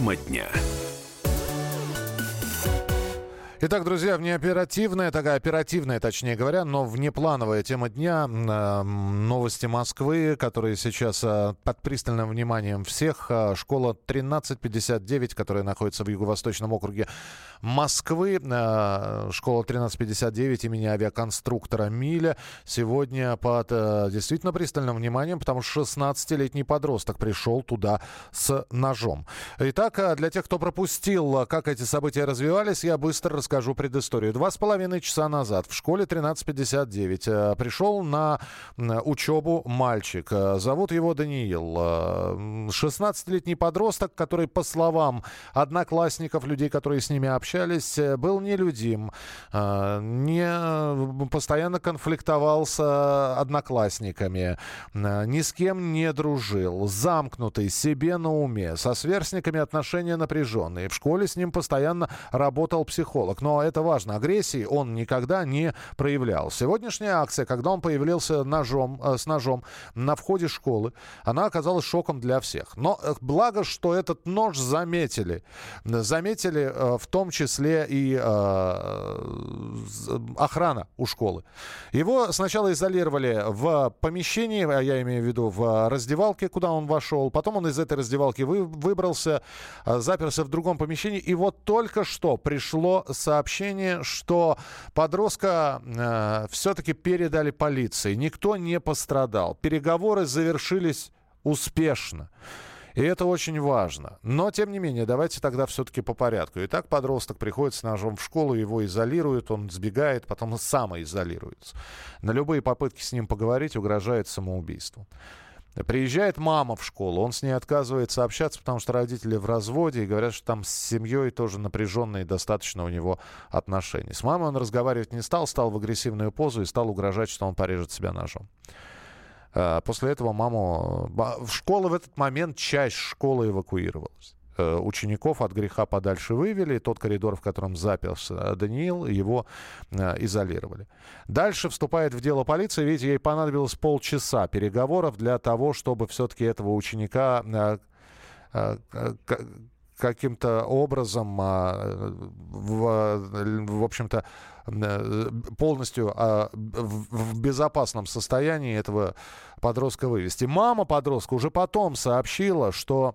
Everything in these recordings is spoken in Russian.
Тема дня. Итак, друзья, внеоперативная, такая оперативная, точнее говоря, но внеплановая тема дня. Э, новости Москвы, которые сейчас э, под пристальным вниманием всех. Э, школа 1359, которая находится в Юго-Восточном округе Москвы. Школа 1359 имени авиаконструктора Миля. Сегодня под действительно пристальным вниманием, потому что 16-летний подросток пришел туда с ножом. Итак, для тех, кто пропустил, как эти события развивались, я быстро расскажу расскажу предысторию. Два с половиной часа назад в школе 1359 э, пришел на учебу мальчик. Э, зовут его Даниил. 16-летний э, подросток, который, по словам одноклассников, людей, которые с ними общались, был нелюдим, не постоянно конфликтовал с одноклассниками, ни с кем не дружил, замкнутый, себе на уме, со сверстниками отношения напряженные. В школе с ним постоянно работал психолог но это важно. Агрессии он никогда не проявлял. Сегодняшняя акция, когда он появился ножом, э, с ножом на входе школы, она оказалась шоком для всех. Но э, благо, что этот нож заметили. Заметили э, в том числе и охрана у школы. Его сначала изолировали в помещении, а я имею в виду в раздевалке, куда он вошел. Потом он из этой раздевалки вы, выбрался, заперся в другом помещении. И вот только что пришло с сообщение, что подростка э, все-таки передали полиции. Никто не пострадал. Переговоры завершились успешно. И это очень важно. Но, тем не менее, давайте тогда все-таки по порядку. Итак, подросток приходит с ножом в школу, его изолируют, он сбегает, потом самоизолируется. На любые попытки с ним поговорить угрожает самоубийством. Приезжает мама в школу, он с ней отказывается общаться, потому что родители в разводе и говорят, что там с семьей тоже напряженные достаточно у него отношения. С мамой он разговаривать не стал, стал в агрессивную позу и стал угрожать, что он порежет себя ножом. А, после этого маму... В школу в этот момент часть школы эвакуировалась. Э, учеников от греха подальше вывели. Тот коридор, в котором заперся Даниил, его э, изолировали. Дальше вступает в дело полиция. Видите, ей понадобилось полчаса переговоров для того, чтобы все-таки этого ученика э, каким-то образом, в, в общем-то, полностью в безопасном состоянии этого подростка вывести. Мама подростка уже потом сообщила, что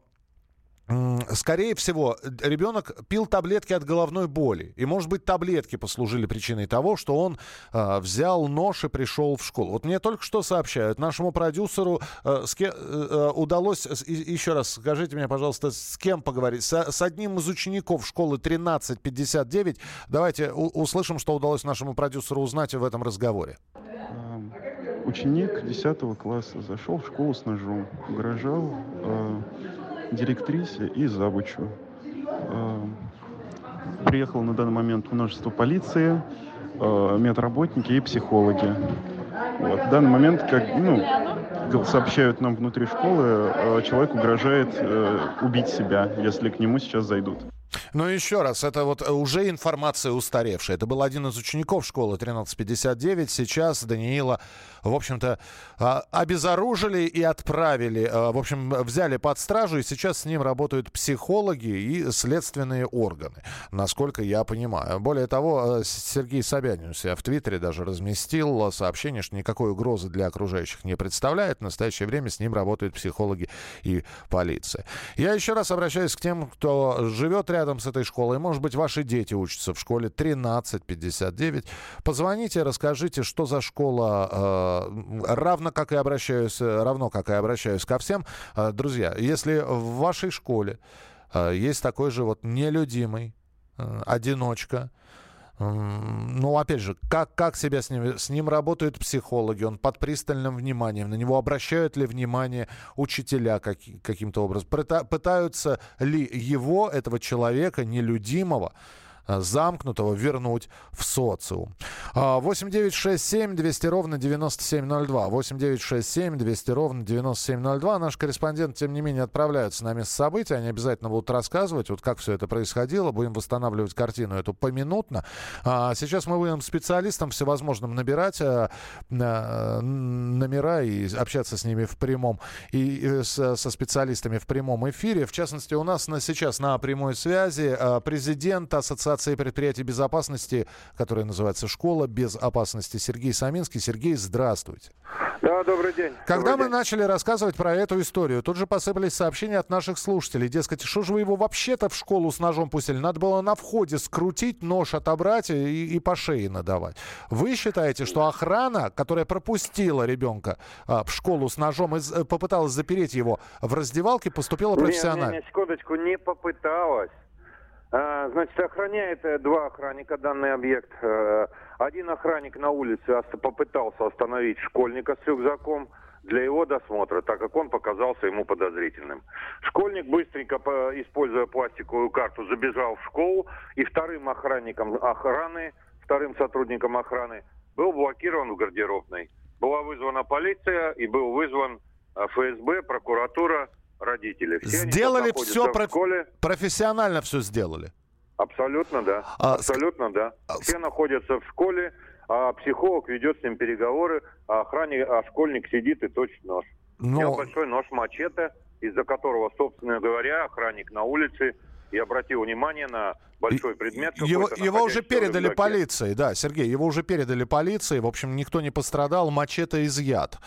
Скорее всего, ребенок пил таблетки от головной боли. И, может быть, таблетки послужили причиной того, что он э, взял нож и пришел в школу. Вот мне только что сообщают, нашему продюсеру э, с кем, э, удалось, э, еще раз скажите мне, пожалуйста, с кем поговорить? С, с одним из учеников школы 1359. Давайте у, услышим, что удалось нашему продюсеру узнать в этом разговоре. Ученик 10 класса зашел в школу с ножом, угрожал... Э директрисе и завучу. Э, приехало на данный момент множество полиции, э, медработники и психологи. Вот. В данный момент, как ну, сообщают нам внутри школы, э, человек угрожает убить себя, если к нему сейчас зайдут. Но еще раз, это вот э, уже информация устаревшая. Это был один из учеников школы 1359. Сейчас Даниила, в общем-то, а, обезоружили и отправили, э, в общем, взяли под стражу, и сейчас с ним работают психологи и следственные органы, насколько я понимаю. Более того, э, Сергей Собянин у себя в Твиттере даже разместил сообщение, что никакой угрозы для окружающих не представляет. В настоящее время с ним работают психологи и полиция. Я еще раз обращаюсь к тем, кто живет рядом рядом с этой школой. Может быть, ваши дети учатся в школе 1359. Позвоните, расскажите, что за школа. Э, равно как и обращаюсь, равно как и обращаюсь ко всем. Э, друзья, если в вашей школе э, есть такой же вот нелюдимый одиночка, ну, опять же, как, как себя с ним, с ним работают психологи, он под пристальным вниманием, на него обращают ли внимание учителя как, каким-то образом, пытаются ли его, этого человека, нелюдимого, замкнутого вернуть в социум. 8 9 6 7 200 ровно 9702. 8 9 6 7 200 ровно 9702. Наш корреспондент, тем не менее, отправляются на место событий. Они обязательно будут рассказывать, вот как все это происходило. Будем восстанавливать картину эту поминутно. А сейчас мы будем специалистам всевозможным набирать а, номера и общаться с ними в прямом и, с, со специалистами в прямом эфире. В частности, у нас на, сейчас на прямой связи президент Ассоциации предприятий безопасности, которая называется «Школа безопасности» Сергей Саминский. Сергей, здравствуйте. Да, добрый день. Когда добрый мы день. начали рассказывать про эту историю, тут же посыпались сообщения от наших слушателей. Дескать, что же вы его вообще-то в школу с ножом пустили? Надо было на входе скрутить, нож отобрать и, и по шее надавать. Вы считаете, что охрана, которая пропустила ребенка а, в школу с ножом и э, попыталась запереть его в раздевалке, поступила профессионально? Не, не, не, секундочку, не попыталась. А, значит, охраняет э, два охранника данный объект. Э, один охранник на улице попытался остановить школьника с рюкзаком для его досмотра, так как он показался ему подозрительным. Школьник быстренько, используя пластиковую карту, забежал в школу, и вторым охранником охраны, вторым сотрудником охраны был блокирован в гардеробной. Была вызвана полиция и был вызван э, ФСБ, прокуратура, родители. Все сделали все проф... школе. профессионально все сделали. Абсолютно да. А, Абсолютно да. А все находятся в школе, а психолог ведет с ним переговоры, а охранник, а школьник сидит и точит нож. Но... У большой нож мачете, из-за которого, собственно говоря, охранник на улице и обратил внимание на большой предмет. Его, его уже передали полиции, да, Сергей, его уже передали полиции. В общем, никто не пострадал, мачете изъят.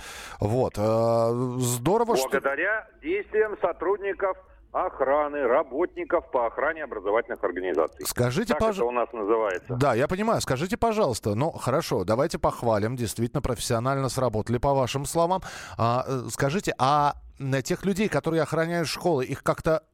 Вот. Э, здорово, Благодаря что... действиям сотрудников охраны, работников по охране образовательных организаций. Скажите, пожалуйста. у нас называется. Да, я понимаю. Скажите, пожалуйста, ну хорошо, давайте похвалим, действительно профессионально сработали, по вашим словам. А, э, скажите, а тех людей, которые охраняют школы, их как-то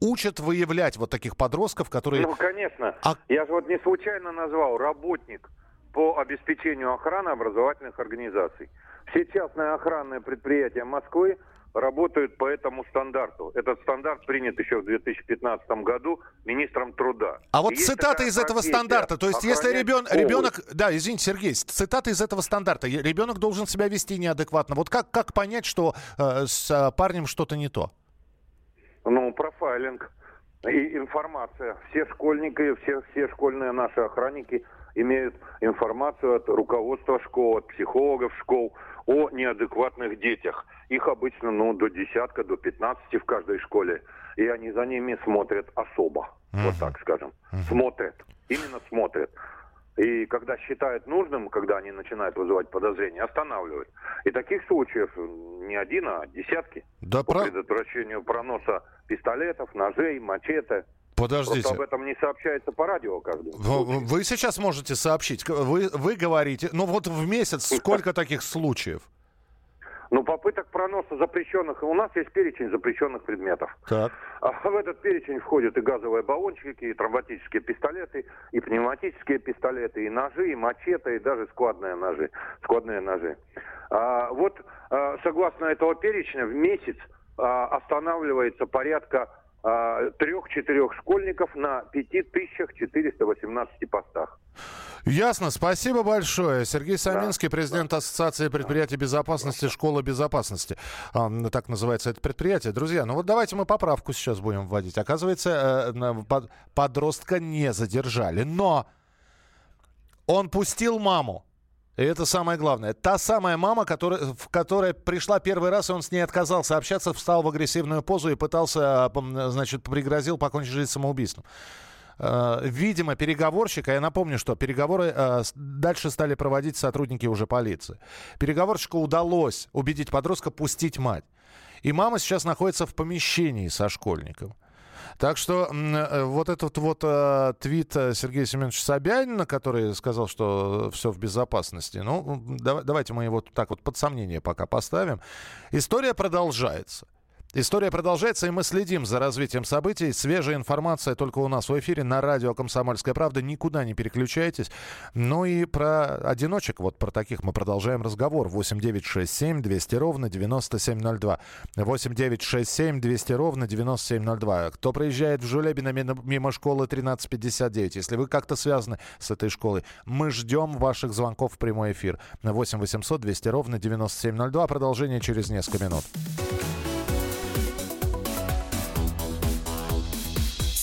учат выявлять вот таких подростков, которые... Ну, конечно. А... Я же вот не случайно назвал работник по обеспечению охраны образовательных организаций. Все частные охранные предприятия Москвы работают по этому стандарту. Этот стандарт принят еще в 2015 году министром труда. А вот цитата из этого стандарта, то есть если ребен, ребенок, да, извините, Сергей, цитата из этого стандарта, ребенок должен себя вести неадекватно. Вот как, как понять, что э, с э, парнем что-то не то? Ну, профайлинг и информация. Все школьники, все, все школьные наши охранники имеют информацию от руководства школ, от психологов школ о неадекватных детях. Их обычно ну, до десятка, до пятнадцати в каждой школе. И они за ними смотрят особо, uh-huh. вот так скажем. Uh-huh. Смотрят, именно смотрят. И когда считают нужным, когда они начинают вызывать подозрения, останавливают. И таких случаев не один, а десятки. Да по про... предотвращению проноса пистолетов, ножей, мачете. Подождите. Просто об этом не сообщается по радио каждый. Вы, вы сейчас можете сообщить. Вы, вы говорите, ну вот в месяц сколько таких случаев? Ну, попыток проноса запрещенных... У нас есть перечень запрещенных предметов. Так. А в этот перечень входят и газовые баллончики, и травматические пистолеты, и пневматические пистолеты, и ножи, и мачете, и даже складные ножи. Складные ножи. А, вот, а, согласно этого перечня, в месяц а, останавливается порядка трех-четырех школьников на 5418 постах. Ясно. Спасибо большое. Сергей Саминский, президент Ассоциации предприятий безопасности, школа безопасности. Так называется это предприятие. Друзья, ну вот давайте мы поправку сейчас будем вводить. Оказывается, э, подростка не задержали. Но он пустил маму. И это самое главное. Та самая мама, которая, в которая пришла первый раз, и он с ней отказался общаться, встал в агрессивную позу и пытался, значит, пригрозил покончить жизнь самоубийством. Э, видимо, переговорщик, а я напомню, что переговоры э, дальше стали проводить сотрудники уже полиции. Переговорщику удалось убедить подростка пустить мать. И мама сейчас находится в помещении со школьником. Так что э, вот этот вот э, твит Сергея Семеновича Собянина, который сказал, что все в безопасности, ну, давайте мы его так вот под сомнение пока поставим. История продолжается. История продолжается, и мы следим за развитием событий. Свежая информация только у нас в эфире на радио «Комсомольская правда». Никуда не переключайтесь. Ну и про одиночек, вот про таких мы продолжаем разговор. 8 9 6 7 200 ровно 9702. 8 9 6 7 200 ровно 9702. Кто проезжает в Жулебино мимо школы 1359, если вы как-то связаны с этой школой, мы ждем ваших звонков в прямой эфир. 8 800 200 ровно 9702. Продолжение через несколько минут.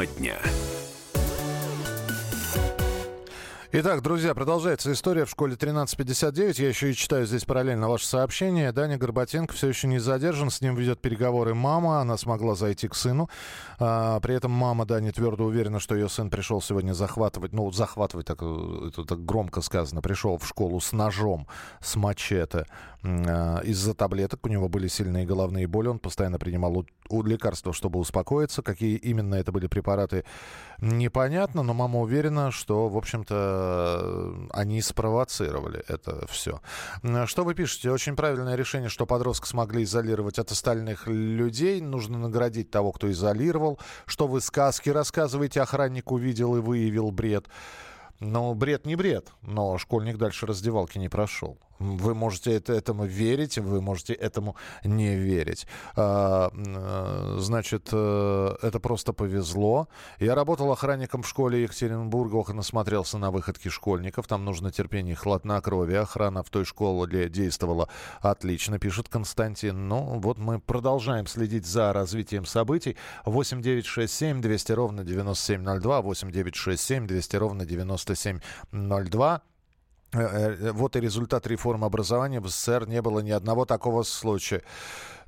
Тема дня. Итак, друзья, продолжается история в школе 1359. Я еще и читаю здесь параллельно ваше сообщение. Даня Горбатенко все еще не задержан. С ним ведет переговоры мама. Она смогла зайти к сыну. А, при этом мама Дани твердо уверена, что ее сын пришел сегодня захватывать. Ну, захватывать, так, это так громко сказано. Пришел в школу с ножом, с мачете. А, из-за таблеток у него были сильные головные боли. Он постоянно принимал лекарства, чтобы успокоиться. Какие именно это были препараты, непонятно. Но мама уверена, что, в общем-то, они спровоцировали это все. Что вы пишете? Очень правильное решение, что подростка смогли изолировать от остальных людей. Нужно наградить того, кто изолировал. Что вы сказки рассказываете, охранник увидел и выявил бред. Ну, бред не бред, но школьник дальше раздевалки не прошел. Вы можете это, этому верить, вы можете этому не верить. А, э, значит, э, это просто повезло. Я работал охранником в школе Екатеринбурга, насмотрелся на выходки школьников. Там нужно терпение и хладнокровие. Охрана в той школе действовала отлично, пишет Константин. Ну, вот мы продолжаем следить за развитием событий. 8 9 6 7 200 ровно 9702, 8 9 6 7 200 ровно 9702. Э, э, вот и результат реформы образования. В СССР не было ни одного такого случая.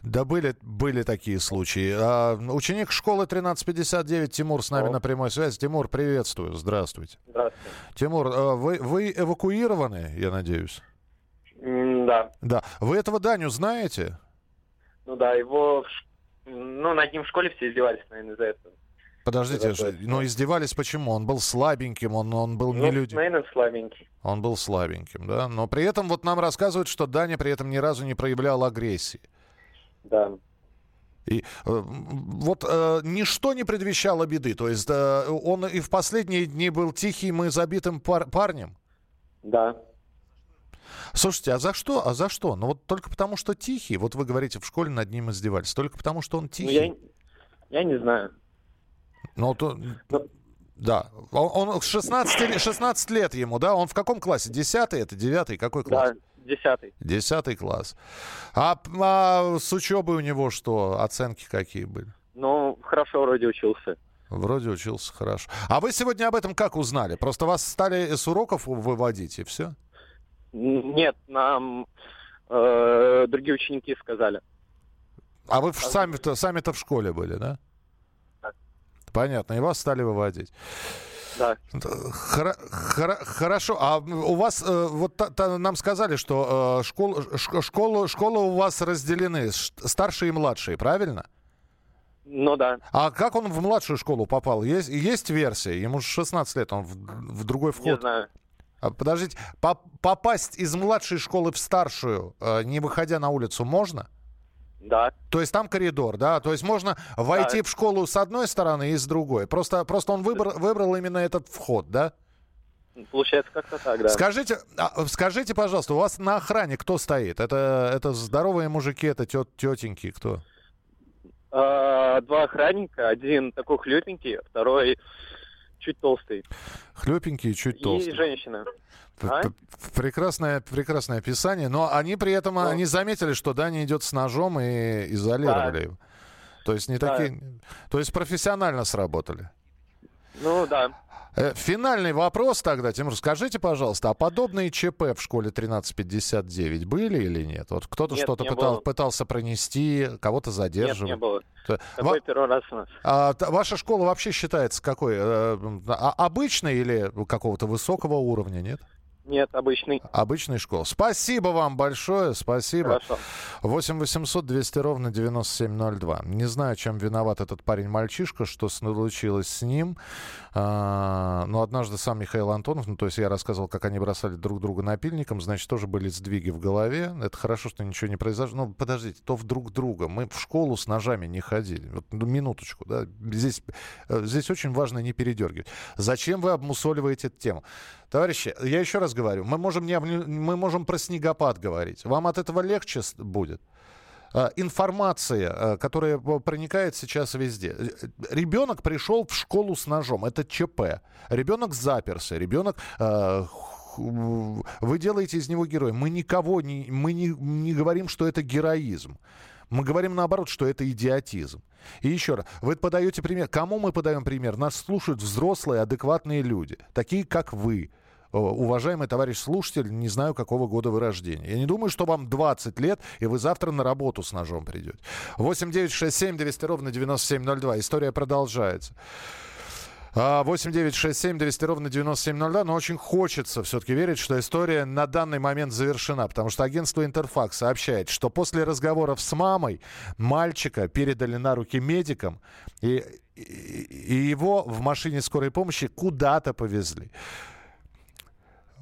Да были, были такие случаи. А, ученик школы 1359 Тимур с нами О. на прямой связи. Тимур, приветствую. Здравствуйте. Здравствуйте. Тимур, вы, вы эвакуированы, я надеюсь? Да. Да. Вы этого Даню знаете? Ну да, его... Ну, над ним в школе все издевались, наверное, из-за этого. Подождите, что, но издевались почему? Он был слабеньким, он, он был ну, не люди. Наверное, слабенький. Он был слабеньким, да. Но при этом вот нам рассказывают, что Даня при этом ни разу не проявлял агрессии. Да. И э, вот э, ничто не предвещало беды. То есть э, он и в последние дни был тихим и забитым пар- парнем. Да. Слушайте, а за что? А за что? Ну вот только потому, что тихий. Вот вы говорите, в школе над ним издевались. Только потому, что он тихий. Ну, я, я не знаю. Ну, то... Да. Он, он 16, 16 лет ему, да? Он в каком классе? Десятый это? Девятый? Какой класс? Да, десятый. Десятый класс. А, а с учебой у него что? Оценки какие были? Ну, хорошо вроде учился. Вроде учился хорошо. А вы сегодня об этом как узнали? Просто вас стали с уроков выводить, и все? Нет, нам э, другие ученики сказали. А вы сами-то сами в школе были, да? Понятно, и вас стали выводить. Да. Хор- хор- хорошо. А у вас э, вот та, та, нам сказали, что э, школ, ш, школа, школа у вас разделены, старшие и младшие, правильно? Ну да. А как он в младшую школу попал? Есть, есть версия? Ему 16 лет, он в, в другой вход. Не знаю. А, подождите, по попасть из младшей школы в старшую, э, не выходя на улицу, можно? Да. То есть там коридор, да? То есть можно войти да. в школу с одной стороны и с другой. Просто, просто он выбор, выбрал именно этот вход, да? Получается как-то так, да. Скажите, а, скажите, пожалуйста, у вас на охране кто стоит? Это, это здоровые мужики, это тет, тетеньки, кто? А, два охранника, один такой хлепенький, второй чуть толстый. Хлепенький и чуть толстый. И женщина. А? Прекрасное, прекрасное описание. Но они при этом ну. они заметили, что Даня идет с ножом и изолировали да. его. То есть не да. такие. То есть профессионально сработали. Ну да. Э, финальный вопрос тогда, Тимур, скажите, пожалуйста, а подобные ЧП в школе 1359 были или нет? Вот кто-то что-то пытал, пытался пронести, кого-то задерживать? Нет, не было. Такой Во... первый раз у нас. А, ваша школа вообще считается какой? Э, а, обычной или какого-то высокого уровня, нет? Нет, обычный. Обычный школ. Спасибо вам большое, спасибо. Хорошо. 8 800 200 ровно 9702. Не знаю, чем виноват этот парень-мальчишка, что случилось с ним. А, но однажды сам Михаил Антонов, ну то есть я рассказывал, как они бросали друг друга напильником, значит, тоже были сдвиги в голове. Это хорошо, что ничего не произошло. Ну, подождите, то в друг друга. Мы в школу с ножами не ходили. Вот, ну, минуточку, да. Здесь, э, здесь очень важно не передергивать. Зачем вы обмусоливаете эту тему? Товарищи, я еще раз говорю, мы можем, не, мы можем про снегопад говорить. Вам от этого легче будет? А, информация, а, которая проникает сейчас везде. Ребенок пришел в школу с ножом. Это ЧП. Ребенок заперся. Ребенок а, вы делаете из него героя. Мы никого не, мы не, не говорим, что это героизм. Мы говорим наоборот, что это идиотизм. И еще раз, вы подаете пример. Кому мы подаем пример? Нас слушают взрослые, адекватные люди, такие как вы. Уважаемый товарищ слушатель, не знаю, какого года вы рождения. Я не думаю, что вам 20 лет, и вы завтра на работу с ножом придете. 8 9 6 7 200 ровно 9702. История продолжается. 8 9 6 7 200 ровно 9702. Но очень хочется все-таки верить, что история на данный момент завершена. Потому что агентство Интерфакс сообщает, что после разговоров с мамой мальчика передали на руки медикам. И, и, и его в машине скорой помощи куда-то повезли.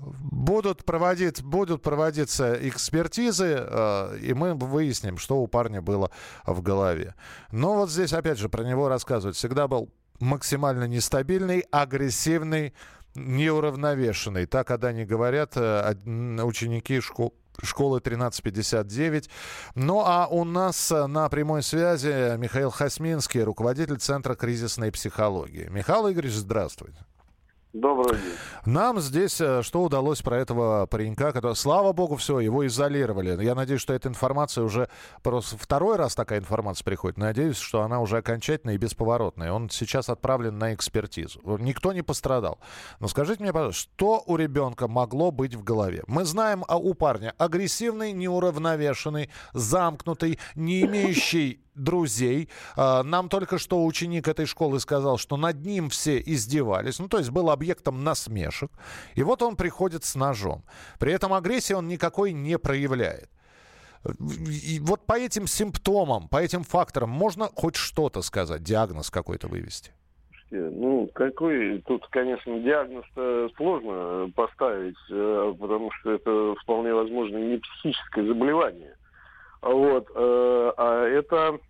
Будут, проводить, будут проводиться экспертизы, э, и мы выясним, что у парня было в голове. Но вот здесь, опять же, про него рассказывают. Всегда был максимально нестабильный, агрессивный, неуравновешенный. Так, когда не говорят э, ученики школ, школы 1359. Ну а у нас э, на прямой связи Михаил Хасминский, руководитель Центра кризисной психологии. Михаил Игоревич, здравствуйте. Добрый день. Нам здесь э, что удалось про этого паренька, который, слава богу, все, его изолировали. Я надеюсь, что эта информация уже просто второй раз такая информация приходит. Надеюсь, что она уже окончательная и бесповоротная. Он сейчас отправлен на экспертизу. Никто не пострадал. Но скажите мне, пожалуйста, что у ребенка могло быть в голове? Мы знаем а у парня агрессивный, неуравновешенный, замкнутый, не имеющий друзей. А, нам только что ученик этой школы сказал, что над ним все издевались. Ну, то есть был объектом насмешек. И вот он приходит с ножом. При этом агрессии он никакой не проявляет. И вот по этим симптомам, по этим факторам можно хоть что-то сказать, диагноз какой-то вывести? Ну, какой тут, конечно, диагноз сложно поставить, э, потому что это вполне возможно не психическое заболевание. Вот. Э, а это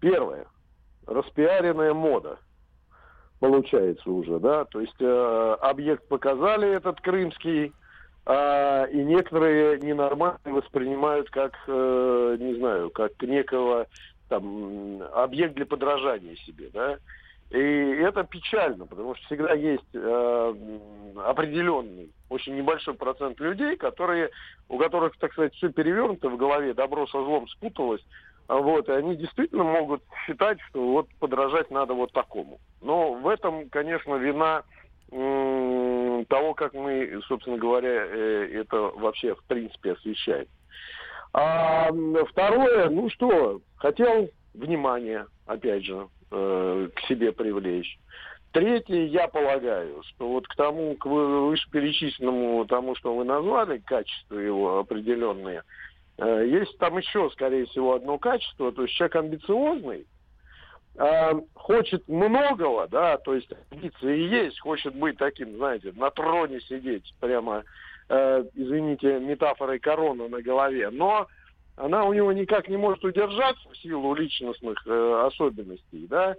первое. Распиаренная мода получается уже, да, то есть э, объект показали этот крымский, э, и некоторые ненормально воспринимают как, э, не знаю, как некого там объект для подражания себе, да, и это печально, потому что всегда есть э, определенный, очень небольшой процент людей, которые, у которых, так сказать, все перевернуто в голове, добро со злом спуталось, вот, и они действительно могут считать, что вот подражать надо вот такому. Но в этом, конечно, вина того, как мы, собственно говоря, э, это вообще в принципе освещаем. А второе, ну что, хотел внимание, опять же, э, к себе привлечь. Третье, я полагаю, что вот к тому, к вышеперечисленному тому, что вы назвали, качества его определенные, есть там еще, скорее всего, одно качество, то есть человек амбициозный, э, хочет многого, да, то есть амбиции есть, хочет быть таким, знаете, на троне сидеть, прямо, э, извините, метафорой корона на голове, но она у него никак не может удержаться в силу личностных э, особенностей, да, э,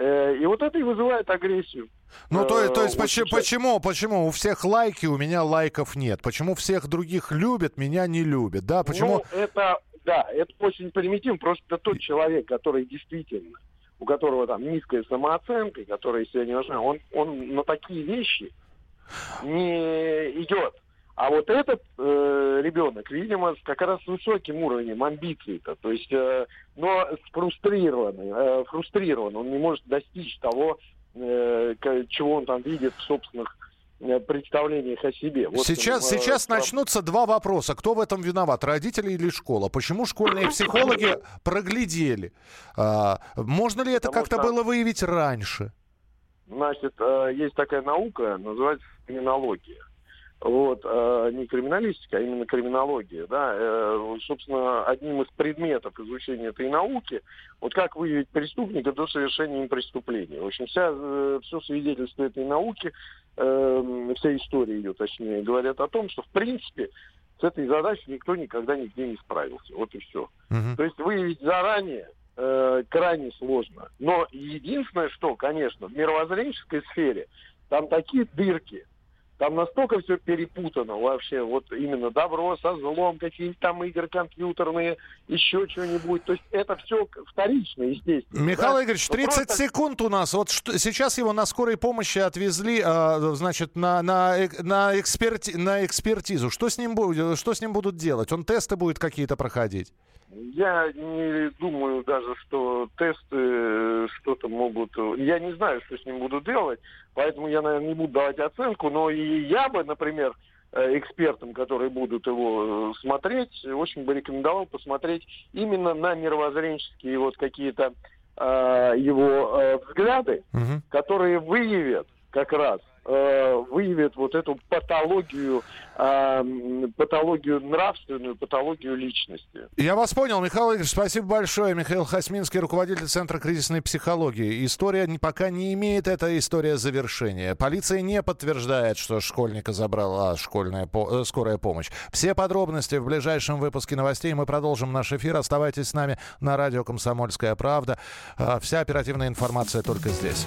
и вот это и вызывает агрессию. Ну, то, то есть почему, почему, почему у всех лайки, у меня лайков нет? Почему всех других любят, меня не любят? Да, почему? Ну, это, да, это очень примитивно. Просто тот человек, который действительно, у которого там низкая самооценка, который себя не уважает, он, он на такие вещи не идет. А вот этот э, ребенок, видимо, как раз с высоким уровнем амбиций-то, то есть, э, но фрустрированный, э, фрустрирован, он не может достичь того, э, чего он там видит в собственных э, представлениях о себе. Вот, сейчас э, сейчас прав... начнутся два вопроса. Кто в этом виноват, родители или школа? Почему школьные психологи проглядели? А, можно ли это как-то было выявить раньше? Значит, э, есть такая наука, называется криминология. Вот, э, не криминалистика, а именно криминология, да, э, собственно, одним из предметов изучения этой науки, вот как выявить преступника до совершения им преступления. В общем, вся, все свидетельство этой науки, вся история ее, точнее, говорят о том, что, в принципе, с этой задачей никто никогда нигде не справился. Вот и все. Угу. То есть выявить заранее э, крайне сложно. Но единственное, что, конечно, в мировоззренческой сфере там такие дырки, там настолько все перепутано вообще, вот именно добро со злом, какие-нибудь там игры компьютерные, еще что-нибудь. То есть это все вторично, естественно. Михаил да? Игоревич, 30 просто... секунд у нас. Вот что, сейчас его на скорой помощи отвезли, э, значит, на, на, на, эксперти, на экспертизу. Что с, ним будет, что с ним будут делать? Он тесты будет какие-то проходить? Я не думаю даже, что тесты что-то могут... Я не знаю, что с ним буду делать, поэтому я, наверное, не буду давать оценку, но и я бы, например, э, экспертам, которые будут его э, смотреть, очень бы рекомендовал посмотреть именно на мировоззренческие вот какие-то э, его э, взгляды, угу. которые выявят как раз э, выявит вот эту патологию, э, патологию нравственную, патологию личности. Я вас понял, Михаил Игоревич, спасибо большое. Михаил Хасминский, руководитель Центра кризисной психологии. История пока не имеет эта история завершения. Полиция не подтверждает, что школьника забрала школьная по- э, скорая помощь. Все подробности в ближайшем выпуске новостей. Мы продолжим наш эфир. Оставайтесь с нами на радио «Комсомольская правда». Э, вся оперативная информация только здесь.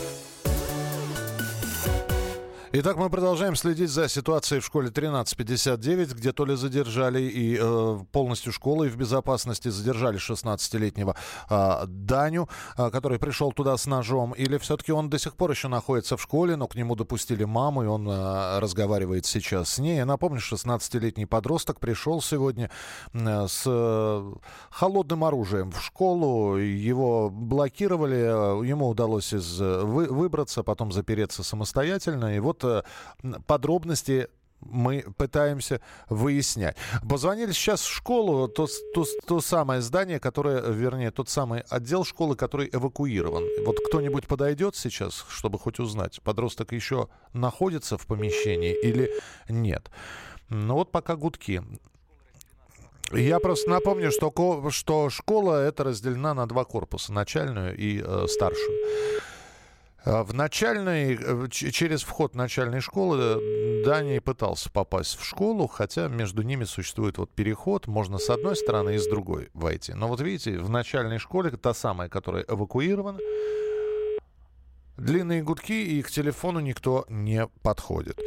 Итак, мы продолжаем следить за ситуацией в школе 1359, где то ли задержали и э, полностью школы в безопасности задержали 16-летнего э, Даню, э, который пришел туда с ножом, или все-таки он до сих пор еще находится в школе, но к нему допустили маму, и он э, разговаривает сейчас с ней. Я напомню, 16-летний подросток пришел сегодня э, с э, холодным оружием в школу, его блокировали, ему удалось из, вы, выбраться, потом запереться самостоятельно, и вот Э, подробности мы пытаемся выяснять. Позвонили сейчас в школу, то, то, то самое здание, которое, вернее, тот самый отдел школы, который эвакуирован. Вот кто-нибудь подойдет сейчас, чтобы хоть узнать, подросток еще находится в помещении или нет. Ну вот пока гудки. Я просто напомню, что, что школа это разделена на два корпуса, начальную и э, старшую. А в начальной, э, через вход начальной школы э, Дани пытался попасть в школу, хотя между ними существует вот переход, можно с одной стороны и с другой войти. Но вот видите, в начальной школе, та самая, которая эвакуирована, длинные гудки, и к телефону никто не подходит.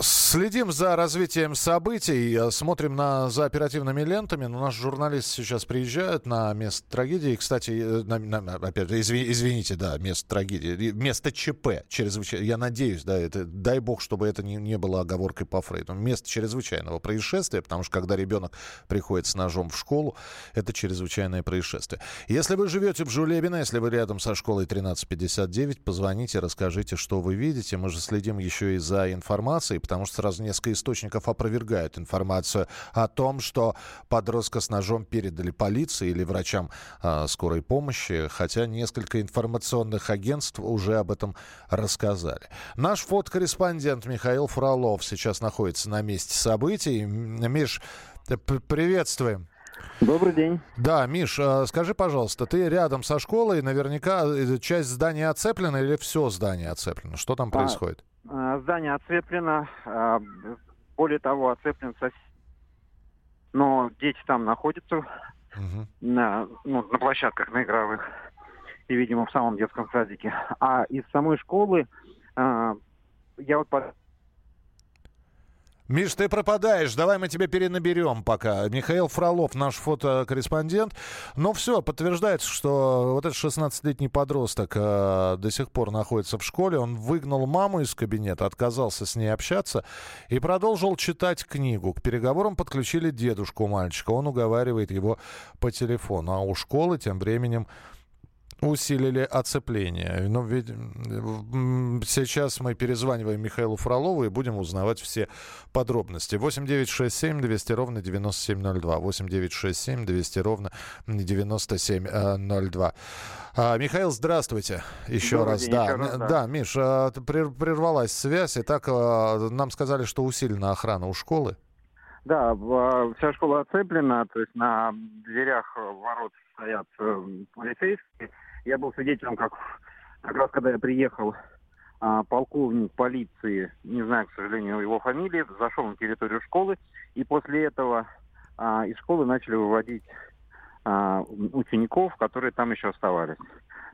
Следим за развитием событий, э, смотрим на, за оперативными лентами. Но наши журналисты сейчас приезжают на место трагедии. Кстати, э, на, на, опять, изви, извините, да, место трагедии. Место ЧП. Чрезвычайно. Я надеюсь, да, это, дай бог, чтобы это не, не было оговоркой по Фрейду. Место чрезвычайного происшествия, потому что когда ребенок приходит с ножом в школу, это чрезвычайное происшествие. Если вы живете в Жулебино, если вы рядом со школой 1359, позвоните, расскажите, что вы видите. Мы же следим еще и за информацией информации, потому что сразу несколько источников опровергают информацию о том, что подростка с ножом передали полиции или врачам э, скорой помощи, хотя несколько информационных агентств уже об этом рассказали. Наш фотокорреспондент Михаил Фролов сейчас находится на месте событий. Миш, приветствуем. Добрый день. Да, Миш, а, скажи, пожалуйста, ты рядом со школой, наверняка э, часть здания оцеплена или все здание оцеплено? Что там а, происходит? А, здание оцеплено, а, более того, оцеплен сосед. Но дети там находятся угу. на, ну, на площадках, на игровых. И, видимо, в самом детском садике. А из самой школы я вот Миш, ты пропадаешь. Давай мы тебе перенаберем пока. Михаил Фролов, наш фотокорреспондент. Но все, подтверждается, что вот этот 16-летний подросток э, до сих пор находится в школе. Он выгнал маму из кабинета, отказался с ней общаться и продолжил читать книгу. К переговорам подключили дедушку мальчика. Он уговаривает его по телефону. А у школы тем временем усилили оцепление. Но ведь сейчас мы перезваниваем Михаилу Фролову и будем узнавать все подробности. 8 9 6 7 200 ровно 9702. 8 9 6 7 200 ровно 9702. А, Михаил, здравствуйте еще Добрый раз. День, да, еще раз да. да, Миш, а, прервалась связь, и так а, нам сказали, что усилена охрана у школы. Да, вся школа оцеплена, то есть на дверях ворот стоят э, полицейские, я был свидетелем, как как раз когда я приехал, а, полковник полиции, не знаю, к сожалению, его фамилии, зашел на территорию школы, и после этого а, из школы начали выводить а, учеников, которые там еще оставались.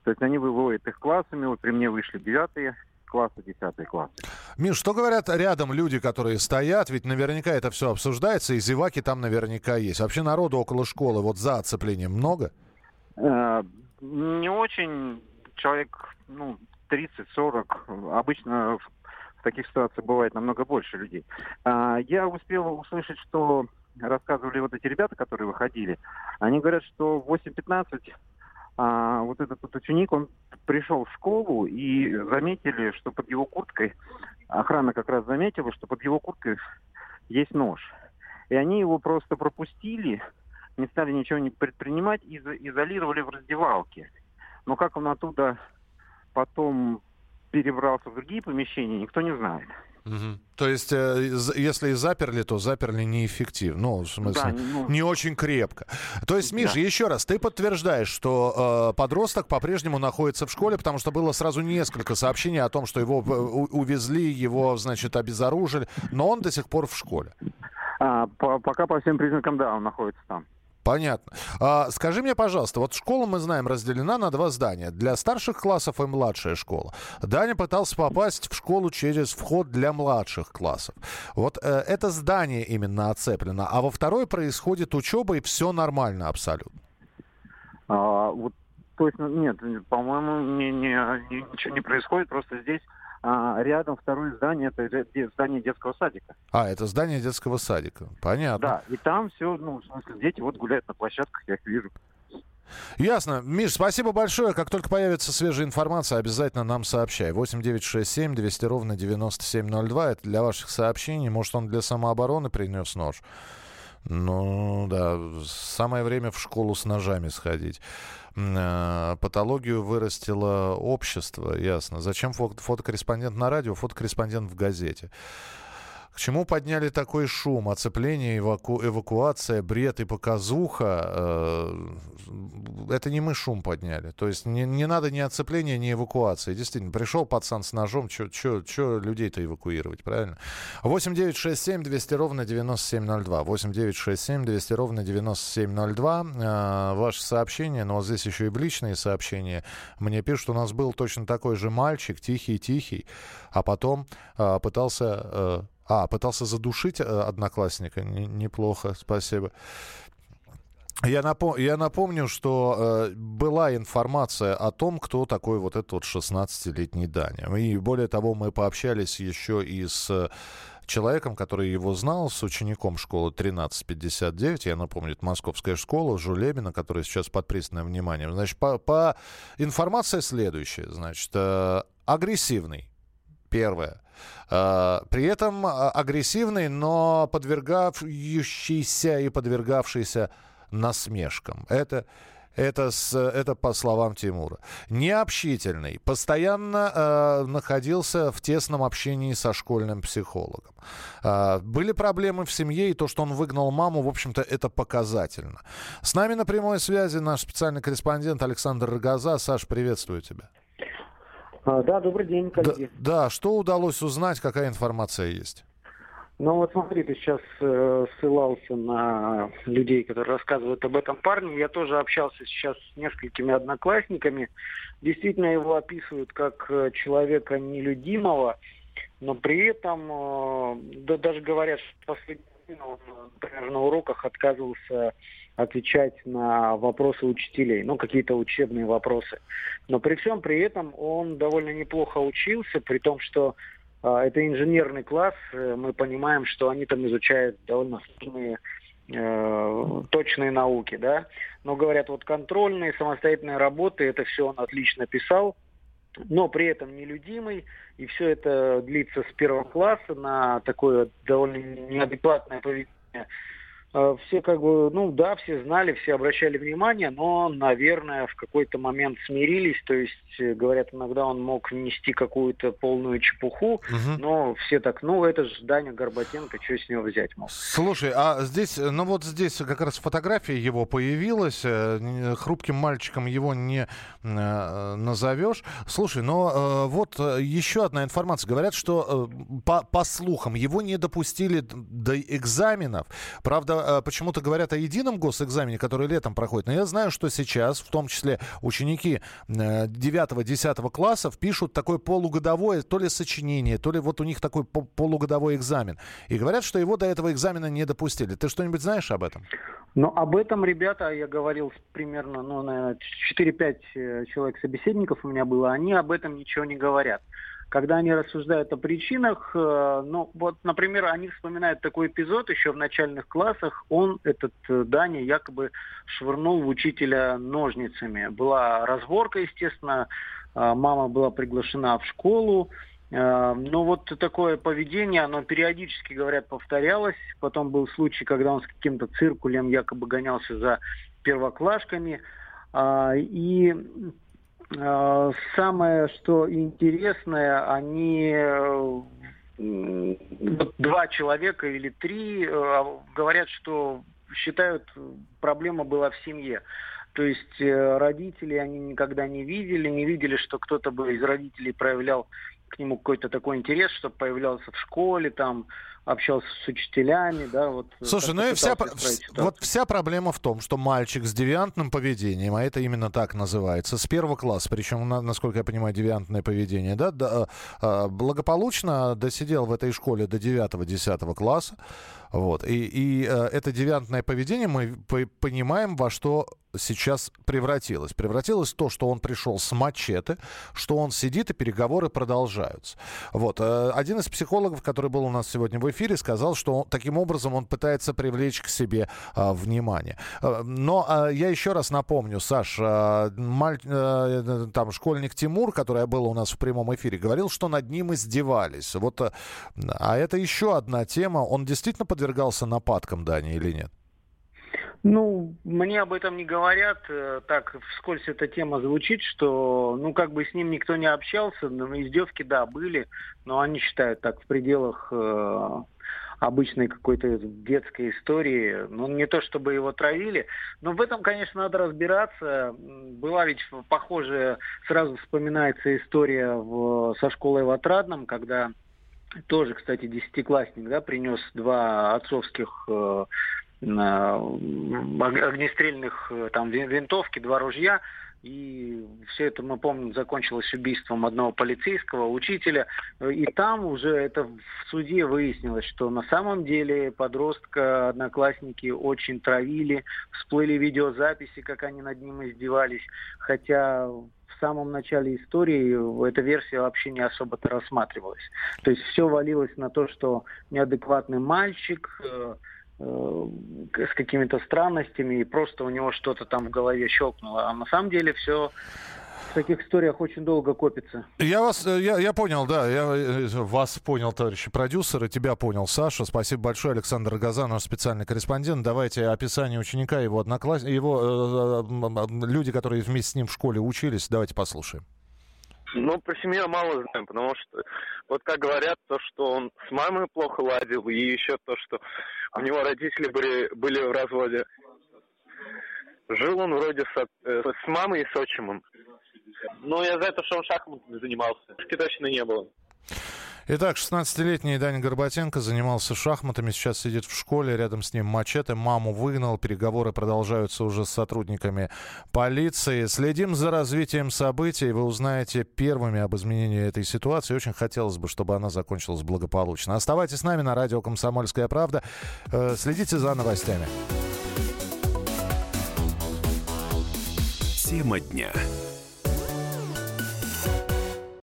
То есть они выводят их классами, вот при мне вышли девятые классы, десятые классы. Миш, что говорят рядом люди, которые стоят? Ведь наверняка это все обсуждается, и зеваки там наверняка есть. Вообще народу около школы вот за оцеплением много? Э, не очень. Человек, ну, 30-40. Обычно в таких ситуациях бывает намного больше людей. А, я успел услышать, что рассказывали вот эти ребята, которые выходили. Они говорят, что в 8.15 а, вот этот вот ученик, он пришел в школу и заметили, что под его курткой, охрана как раз заметила, что под его курткой есть нож. И они его просто пропустили, не стали ничего не предпринимать и изолировали в раздевалке. Но как он оттуда потом перебрался в другие помещения, никто не знает. Угу. То есть, э, если и заперли, то заперли неэффективно. Ну, в смысле, да, ну... не очень крепко. То есть, Миша, да. еще раз, ты подтверждаешь, что э, подросток по-прежнему находится в школе, потому что было сразу несколько сообщений о том, что его э, увезли, его, значит, обезоружили, но он до сих пор в школе. А, по, пока по всем признакам, да, он находится там. Понятно. А, скажи мне, пожалуйста, вот школа, мы знаем, разделена на два здания. Для старших классов и младшая школа. Даня пытался попасть в школу через вход для младших классов. Вот э, это здание именно оцеплено, а во второй происходит учеба, и все нормально абсолютно. А, вот точно нет, по-моему, не, не, ничего не происходит, просто здесь а рядом второе здание, это здание детского садика. А, это здание детского садика. Понятно. Да, и там все, ну, в смысле, дети вот гуляют на площадках, я их вижу. Ясно. Миш, спасибо большое. Как только появится свежая информация, обязательно нам сообщай. 8 9 6 7 200 ровно 9702. Это для ваших сообщений. Может, он для самообороны принес нож? Ну, да. Самое время в школу с ножами сходить. Э, патологию вырастило общество, ясно. Зачем фотокорреспондент на радио, фотокорреспондент в газете? К чему подняли такой шум? Оцепление, эваку... эвакуация, бред и показуха. Э, это не мы шум подняли. То есть не, не надо ни оцепления, ни эвакуации. Действительно, пришел пацан с ножом, что людей-то эвакуировать, правильно? 8 9 6 7 200 ровно 9702. 8 9 6 7 200 ровно 9702. Э, ваше сообщение, но вот здесь еще и личные сообщения. Мне пишут, у нас был точно такой же мальчик, тихий-тихий, а потом э, пытался а, пытался задушить э, одноклассника. Неплохо, спасибо. Я, напом- я напомню, что э, была информация о том, кто такой вот этот вот 16-летний Даня. И более того, мы пообщались еще и с человеком, который его знал, с учеником школы 1359. Я напомню, это московская школа Жулебина, которая сейчас под пристальным вниманием. Значит, по, по информация следующая. Значит, э, агрессивный. Первое. А, при этом а, агрессивный, но подвергающийся и подвергавшийся насмешкам. Это Это, с, это по словам Тимура. Необщительный. Постоянно э, находился в тесном общении со школьным психологом. Э, были проблемы в семье, и то, что он выгнал маму, в общем-то, это показательно. С нами на прямой связи наш специальный корреспондент Александр Рогоза. Саш, приветствую тебя. А, да, добрый день, коллеги. Да, да, что удалось узнать, какая информация есть? Ну вот смотри, ты сейчас э, ссылался на людей, которые рассказывают об этом парне. Я тоже общался сейчас с несколькими одноклассниками. Действительно его описывают как э, человека нелюдимого, но при этом э, да, даже говорят, что последний он, например, на уроках отказывался отвечать на вопросы учителей, ну, какие-то учебные вопросы. Но при всем при этом он довольно неплохо учился, при том, что а, это инженерный класс, э, мы понимаем, что они там изучают довольно сложные э, точные науки, да. Но говорят, вот контрольные, самостоятельные работы, это все он отлично писал, но при этом нелюдимый, и все это длится с первого класса на такое довольно неадекватное поведение Э, все как бы, ну да, все знали, все обращали внимание, но, наверное, в какой-то момент смирились, то есть, э, говорят, иногда он мог нести какую-то полную чепуху, угу. но все так, ну это же Даня Горбатенко, что с него взять мог. Слушай, а здесь, ну вот здесь как раз фотография его появилась, э, хрупким мальчиком его не назовешь. Слушай, но вот еще одна информация, говорят, что по, по слухам его не допустили до экзаменов, правда, Э, почему-то говорят о едином госэкзамене, который летом проходит. Но я знаю, что сейчас, в том числе ученики 9-10 э, классов, пишут такое полугодовое то ли сочинение, то ли вот у них такой полугодовой экзамен. И говорят, что его до этого экзамена не допустили. Ты что-нибудь знаешь об этом? Ну, об этом, ребята, я говорил примерно, ну, наверное, 4-5 э, человек собеседников у меня было, они об этом ничего не говорят когда они рассуждают о причинах, э, ну вот, например, они вспоминают такой эпизод еще в начальных классах. Он, этот э, Даня, якобы швырнул в учителя ножницами. Была разборка, естественно, э, мама была приглашена в школу. Но вот такое поведение, оно периодически, говорят, повторялось. Потом был случай, когда он с каким-то циркулем якобы гонялся за первоклашками. И Э, самое, что интересное, они э, два человека или три э, говорят, что считают, проблема была в семье. То есть родители они никогда не видели, не видели, что кто-то бы из родителей проявлял к нему какой-то такой интерес, чтобы появлялся в школе, там, общался с учителями, да, вот. Слушай, ну и вся, вот вся проблема в том, что мальчик с девиантным поведением, а это именно так называется, с первого класса, причем, насколько я понимаю, девиантное поведение, да, да а, благополучно досидел в этой школе до 9-10 класса, вот, и, и э, это девиантное поведение мы понимаем, во что сейчас превратилось. Превратилось в то, что он пришел с мачете, что он сидит и переговоры продолжаются. Вот. Э, один из психологов, который был у нас сегодня в эфире, сказал, что он, таким образом он пытается привлечь к себе а, внимание. Но а, я еще раз напомню, Саш, а, маль, а, там школьник Тимур, который был у нас в прямом эфире, говорил, что над ним издевались. Вот, а это еще одна тема. Он действительно подвергался нападкам, Дани, или нет? Ну, мне об этом не говорят. Э, так вскользь эта тема звучит, что, ну, как бы с ним никто не общался, но издевки, да, были, но они считают так в пределах э, обычной какой-то детской истории. Ну, не то чтобы его травили, но в этом, конечно, надо разбираться. Была ведь похожая, сразу вспоминается история в, со школой в Отрадном, когда тоже, кстати, десятиклассник, да, принес два отцовских э, огнестрельных э, там винтовки, два ружья. И все это, мы помним, закончилось убийством одного полицейского, учителя. И там уже это в суде выяснилось, что на самом деле подростка, одноклассники очень травили, всплыли видеозаписи, как они над ним издевались. Хотя самом начале истории эта версия вообще не особо-то рассматривалась. То есть все валилось на то, что неадекватный мальчик, э, Э, с какими-то странностями, и просто у него что-то там в голове щелкнуло. А на самом деле все в таких историях очень долго копится. Я вас, э, я, я понял, да, я э, вас понял, товарищи продюсеры, тебя понял, Саша. Спасибо большое, Александр Газан, наш специальный корреспондент. Давайте описание ученика, его одноклассника, его э, люди, которые вместе с ним в школе учились, давайте послушаем. Ну, про семью мало знаем, потому что, вот как говорят, то, что он с мамой плохо ладил, и еще то, что у него родители были, были в разводе. Жил он вроде с, э, с мамой и с отчимом. Ну, я знаю то, что он шахматами занимался. Точно не было. Итак, 16-летний Даня Горбатенко занимался шахматами, сейчас сидит в школе, рядом с ним мачете, маму выгнал, переговоры продолжаются уже с сотрудниками полиции. Следим за развитием событий, вы узнаете первыми об изменении этой ситуации. Очень хотелось бы, чтобы она закончилась благополучно. Оставайтесь с нами на радио «Комсомольская правда». Э, следите за новостями. Тема дня.